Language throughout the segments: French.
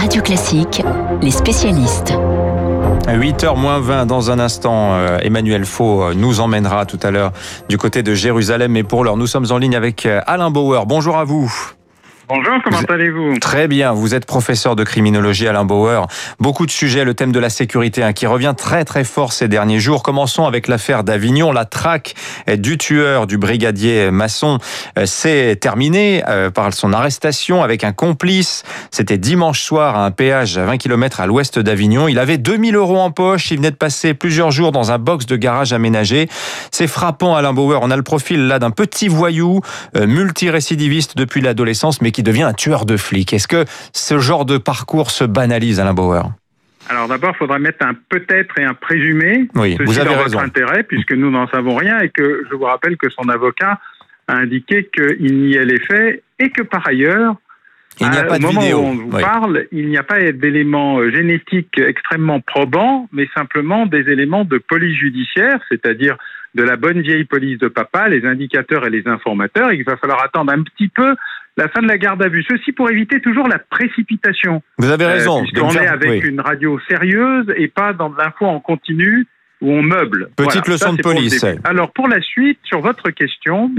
Radio Classique, les spécialistes. 8h moins 20 dans un instant, euh, Emmanuel Faux euh, nous emmènera tout à l'heure du côté de Jérusalem. Et pour l'heure, nous sommes en ligne avec euh, Alain Bauer. Bonjour à vous. Bonjour, comment allez-vous Très bien, vous êtes professeur de criminologie Alain Bauer. Beaucoup de sujets, le thème de la sécurité hein, qui revient très très fort ces derniers jours. Commençons avec l'affaire d'Avignon. La traque du tueur du brigadier maçon euh, s'est terminée euh, par son arrestation avec un complice. C'était dimanche soir à un péage à 20 km à l'ouest d'Avignon. Il avait 2000 euros en poche. Il venait de passer plusieurs jours dans un box de garage aménagé. C'est frappant Alain Bauer. On a le profil là d'un petit voyou euh, multirécidiviste depuis l'adolescence mais qui devient un tueur de flics. Est-ce que ce genre de parcours se banalise, Alain Bauer? Alors d'abord, il faudra mettre un peut-être et un présumé. Oui, Ceci vous avez dans raison. votre intérêt, puisque nous n'en savons rien et que je vous rappelle que son avocat a indiqué qu'il niait les faits et que par ailleurs, Il n'y a au moment vidéo. où on vous Oui. parle, il n'y a pas d'éléments euh, génétiques extrêmement probants, mais simplement des éléments de police judiciaire, c'est-à-dire de la bonne vieille police de papa, les indicateurs et les informateurs, et qu'il va falloir attendre un petit peu la fin de la garde à vue. Ceci pour éviter toujours la précipitation. Vous avez Euh, raison. Puisqu'on me est avec oui. une radio sérieuse et pas dans de l'info en continu où on meuble. Petite leçon ça, de pour police. Alors pour la suite, sur votre question,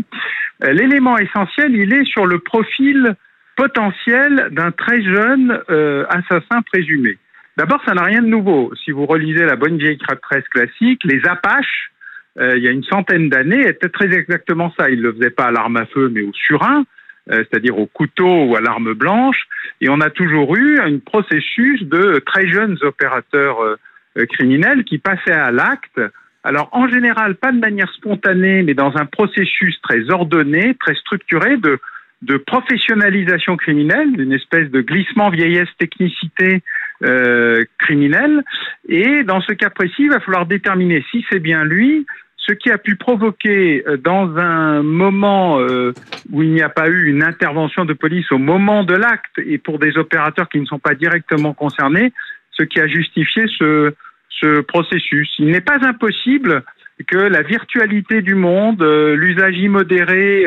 euh, l'élément essentiel, il est sur le profil potentiel d'un très jeune euh, assassin présumé. D'abord, ça n'a rien de nouveau. Si vous relisez la bonne vieille presse classique, les Apaches, euh, il y a une centaine d'années, étaient très exactement ça. Ils ne le faisaient pas à l'arme à feu, mais au surin, euh, c'est-à-dire au couteau ou à l'arme blanche. Et on a toujours eu un processus de très jeunes opérateurs euh, euh, criminels qui passaient à l'acte. Alors en général, pas de manière spontanée, mais dans un processus très ordonné, très structuré de, professionnalisation criminelle, d'une espèce de glissement vieillesse-technicité euh, criminelle. Et dans ce cas précis, il va falloir déterminer si c'est bien lui, ce qui a pu provoquer euh, dans un moment euh, où il n'y a pas eu une intervention de police au moment de l'acte et pour des opérateurs qui ne sont pas directement concernés, ce qui a justifié ce, ce processus. Il n'est pas impossible que la virtualité du monde, euh, l'usage immodéré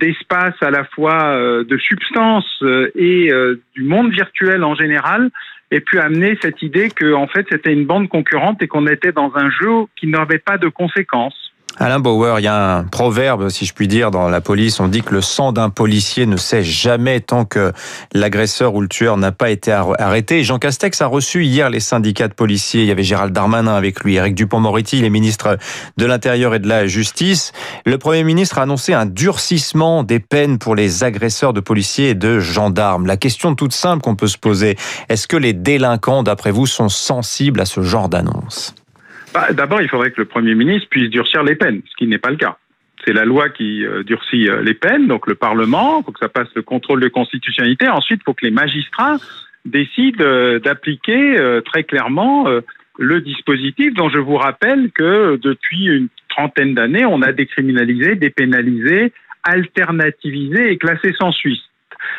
d'espace à la fois de substances euh, et du monde virtuel en général ait pu amener cette idée que en fait c'était une bande concurrente et qu'on était dans un jeu qui n'avait pas de conséquences. Alain Bauer, il y a un proverbe, si je puis dire, dans la police. On dit que le sang d'un policier ne sèche jamais tant que l'agresseur ou le tueur n'a pas été ar- arrêté. Jean Castex a reçu hier les syndicats de policiers. Il y avait Gérald Darmanin avec lui, Eric Dupont-Moretti, les ministres de l'Intérieur et de la Justice. Le Premier ministre a annoncé un durcissement des peines pour les agresseurs de policiers et de gendarmes. La question toute simple qu'on peut se poser, est-ce que les délinquants, d'après vous, sont sensibles à ce genre d'annonce? D'abord, il faudrait que le Premier ministre puisse durcir les peines, ce qui n'est pas le cas. C'est la loi qui euh, durcit euh, les peines, donc le Parlement, il faut que ça passe le contrôle de constitutionnalité. Ensuite, il faut que les magistrats décident euh, d'appliquer très clairement le dispositif dont je vous rappelle que depuis une trentaine d'années, on a décriminalisé, dépénalisé, alternativisé et classé sans suite.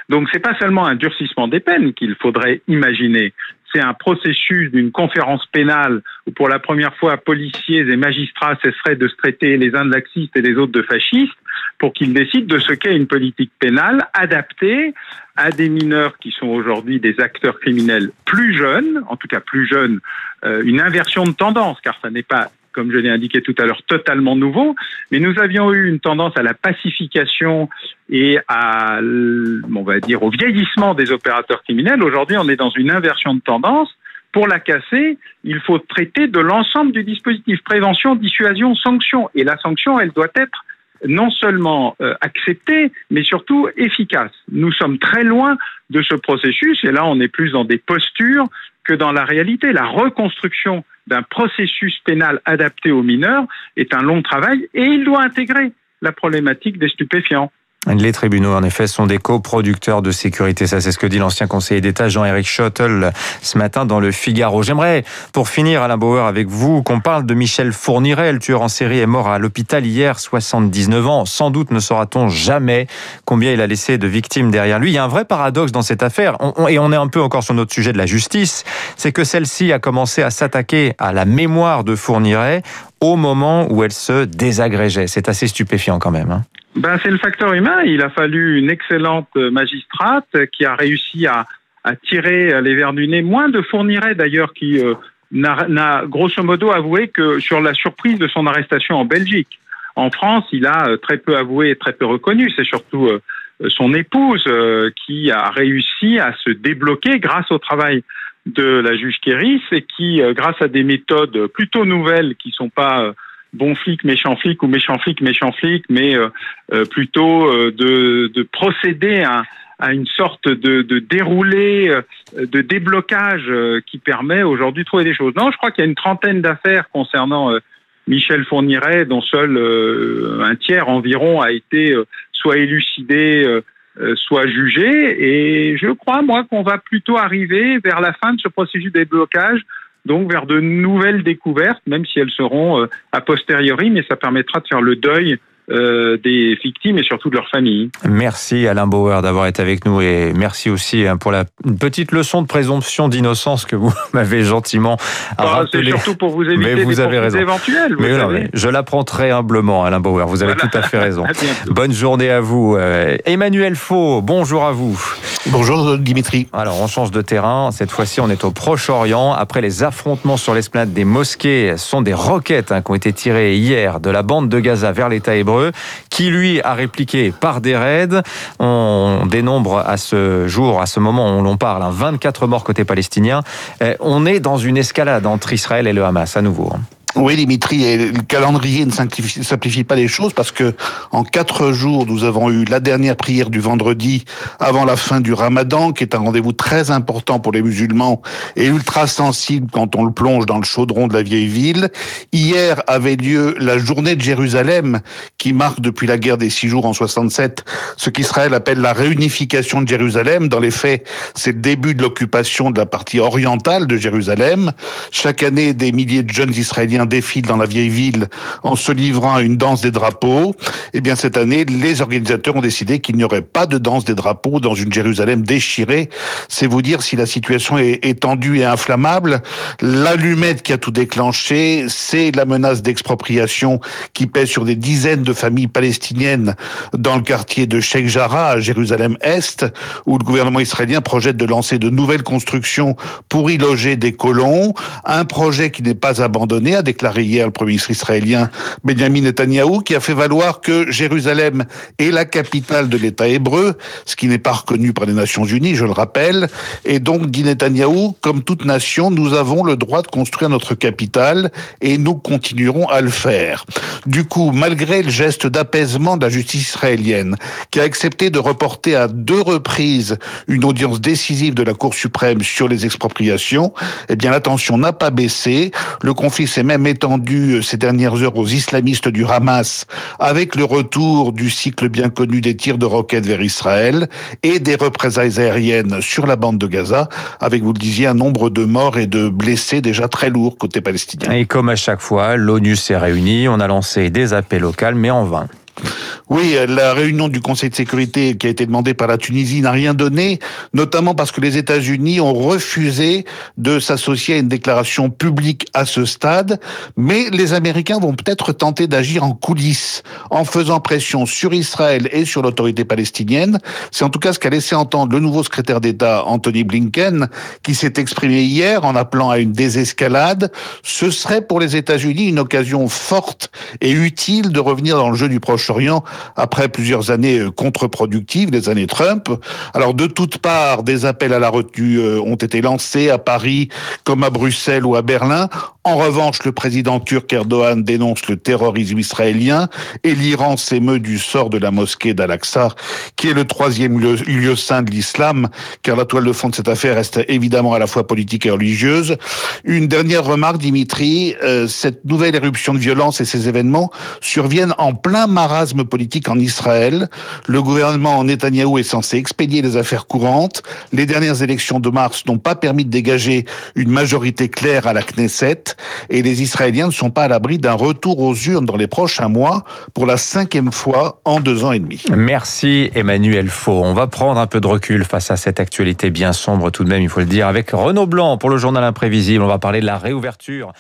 Donc c'est pas seulement un durcissement des peines qu'il faudrait imaginer, c'est un processus d'une conférence pénale où pour la première fois policiers et magistrats cesseraient de se traiter les uns de laxistes et les autres de fascistes pour qu'ils décident de ce qu'est une politique pénale adaptée à des mineurs qui sont aujourd'hui des acteurs criminels plus jeunes, en tout cas plus jeunes, euh, une inversion de tendance, car ça n'est pas comme je l'ai indiqué tout à l'heure, totalement nouveau, mais nous avions eu une tendance à la pacification et à, on va dire, au vieillissement des opérateurs criminels. Aujourd'hui, on est dans une inversion de tendance. Pour la casser, il faut traiter de l'ensemble du dispositif prévention, dissuasion, sanction. Et la sanction, elle doit être non seulement euh, acceptée, mais surtout efficace. Nous sommes très loin de ce processus, et là, on est plus dans des postures que dans la réalité. La reconstruction d'un processus pénal adapté aux mineurs est un long travail, et il doit intégrer la problématique des stupéfiants. Les tribunaux, en effet, sont des coproducteurs de sécurité. Ça, c'est ce que dit l'ancien conseiller d'État Jean-Éric Schottel ce matin dans le Figaro. J'aimerais, pour finir, Alain Bauer, avec vous, qu'on parle de Michel Fourniret. Le tueur en série est mort à l'hôpital hier, 79 ans. Sans doute ne saura-t-on jamais combien il a laissé de victimes derrière lui. Il y a un vrai paradoxe dans cette affaire, et on est un peu encore sur notre sujet de la justice, c'est que celle-ci a commencé à s'attaquer à la mémoire de Fourniret au moment où elle se désagrégeait. C'est assez stupéfiant quand même. Hein. Ben, c'est le facteur humain. Il a fallu une excellente magistrate qui a réussi à, a tiré les verres du nez, moins de Fourniret d'ailleurs qui n'a grosso modo avoué que sur la surprise de son arrestation en Belgique. En France, il a très peu avoué et très peu reconnu. C'est surtout son épouse qui a réussi à se débloquer grâce au travail de la juge Kéris et qui, grâce à des méthodes plutôt nouvelles qui sont pas bon flic, méchant flic ou méchant flic, méchant flic, mais plutôt de, de procéder à, une sorte de, de déroulé, euh, de déblocage euh, qui permet aujourd'hui de trouver des choses. Non, je crois qu'il y a une trentaine d'affaires concernant euh, Michel Fourniret, dont seul un tiers environ a été soit élucidé, soit jugé. Et je crois, moi, qu'on va plutôt arriver vers la fin de ce processus de déblocage donc vers de nouvelles découvertes, même si elles seront a posteriori, mais ça permettra de faire le deuil euh, des victimes et surtout de leurs familles. Merci Alain Bauer d'avoir été avec nous et merci aussi hein, pour la petite leçon de présomption d'innocence que vous m'avez gentiment bah, C'est surtout pour vous éviter mais vous avez raison. éventuels. mais je l'apprends très humblement Alain Bauer, vous avez tout à fait raison. Bonne journée à vous. Euh, Emmanuel Faux, bonjour à vous. Bonjour Dimitri. Alors on change de terrain, cette fois-ci on est au Proche-Orient. Après les affrontements sur l'esplanade des mosquées, ce sont des roquettes hein, qui ont été tirées hier de la bande de Gaza vers l'État hébreu qui lui a répliqué par des raids. On dénombre à ce jour, à ce moment où l'on parle, 24 morts côté palestinien. Euh, on est dans une escalade entre Israël et le Hamas à nouveau. Oui, Dimitri, le calendrier ne simplifie, pas les choses parce que en quatre jours, nous avons eu la dernière prière du vendredi avant la fin du Ramadan, qui est un rendez-vous très important pour les musulmans et ultra sensible quand on le plonge dans le chaudron de la vieille ville. Hier avait lieu la journée de Jérusalem, qui marque depuis la guerre des six jours en 67 ce qu'Israël appelle la réunification de Jérusalem. Dans les faits, c'est le début de l'occupation de la partie orientale de Jérusalem. Chaque année, des milliers de jeunes Israéliens défile dans la vieille ville en se livrant à une danse des drapeaux. Eh bien, cette année, les organisateurs ont décidé qu'il n'y aurait pas de danse des drapeaux dans une Jérusalem déchirée. C'est vous dire si la situation est, est tendue et inflammable. L'allumette qui a tout déclenché, c'est la menace d'expropriation qui pèse sur des dizaines de familles palestiniennes dans le quartier de Sheikh Jarrah, à Jérusalem-Est, où le gouvernement israélien projette de lancer de nouvelles constructions pour y loger des colons. Un projet qui n'est pas abandonné, a déclaré hier le premier ministre israélien Benjamin Netanyahou, qui a fait valoir que Jérusalem est la capitale de l'État hébreu, ce qui n'est pas reconnu par les Nations Unies, je le rappelle. Et donc, dit Netanyahou, comme toute nation, nous avons le droit de construire notre capitale et nous continuerons à le faire. Du coup, malgré le geste d'apaisement de la justice israélienne, qui a accepté de reporter à deux reprises une audience décisive de la Cour suprême sur les expropriations, eh bien, la tension n'a pas baissé. Le conflit s'est même étendu euh, ces dernières heures aux islamistes du Hamas avec le retour du cycle bien connu des tirs de roquettes vers Israël et des représailles aériennes sur la bande de Gaza avec, vous le disiez, un nombre de morts et de blessés déjà très lourds côté palestinien. Et comme à chaque fois, l'ONU s'est réunie, on a lancé des appels locaux, mais en vain. Oui, la réunion du Conseil de sécurité qui a été demandée par la Tunisie n'a rien donné, notamment parce que les États-Unis ont refusé de s'associer à une déclaration publique à ce stade, mais les Américains vont peut-être tenter d'agir en coulisses, en faisant pression sur Israël et sur l'autorité palestinienne. C'est en tout cas ce qu'a laissé entendre le nouveau secrétaire d'État Anthony Blinken, qui s'est exprimé hier en appelant à une désescalade. Ce serait pour les États-Unis une occasion forte et utile de revenir dans le jeu du Proche-Orient après plusieurs années euh, contre-productives, les années Trump. Alors de toutes parts, des appels à la retenue euh, ont été lancés à Paris comme à Bruxelles ou à Berlin. En revanche, le président turc Erdogan dénonce le terrorisme israélien et l'Iran s'émeut du sort de la mosquée d'Al-Aqsa, qui est le troisième lieu, saint de l'islam, car la toile de fond de cette affaire reste évidemment à la fois politique et religieuse. Une dernière remarque, Dimitri, euh, cette nouvelle éruption de violence et ces événements surviennent en plein marasme politique en Israël. Le gouvernement en Netanyahou est censé expédier les affaires courantes. Les dernières élections de mars n'ont pas permis de dégager une majorité claire à la Knesset et les Israéliens ne sont pas à l'abri d'un retour aux urnes dans les prochains mois pour la cinquième fois en deux ans et demi. Merci Emmanuel Faux. On va prendre un peu de recul face à cette actualité bien sombre tout de même, il faut le dire, avec Renaud Blanc pour le journal imprévisible. On va parler de la réouverture